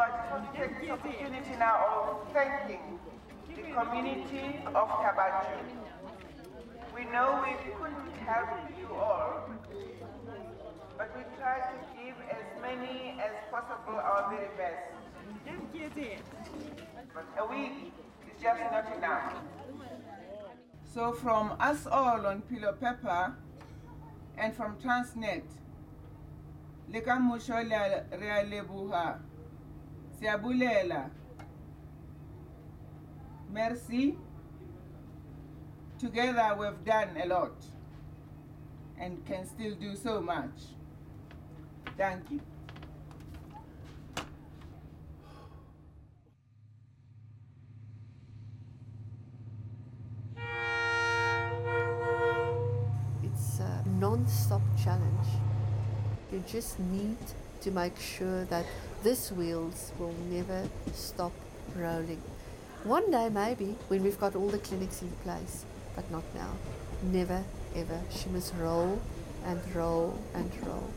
I just want to take this opportunity now of thanking the community of Kabaju. We know we couldn't help you all, but we tried to give as many as possible our very best. But a week is just not enough. So from us all on Phelophepa and from Transnet, le ka mmusho le a- re a leboha se a bulela merci. Together we've done a lot and can still do so much. Thank you. It's a non-stop challenge. You just need to make sure that this wheels will never stop rolling. One day maybe when we've got all the clinics in place, but not now. Never ever. She must roll and roll and roll.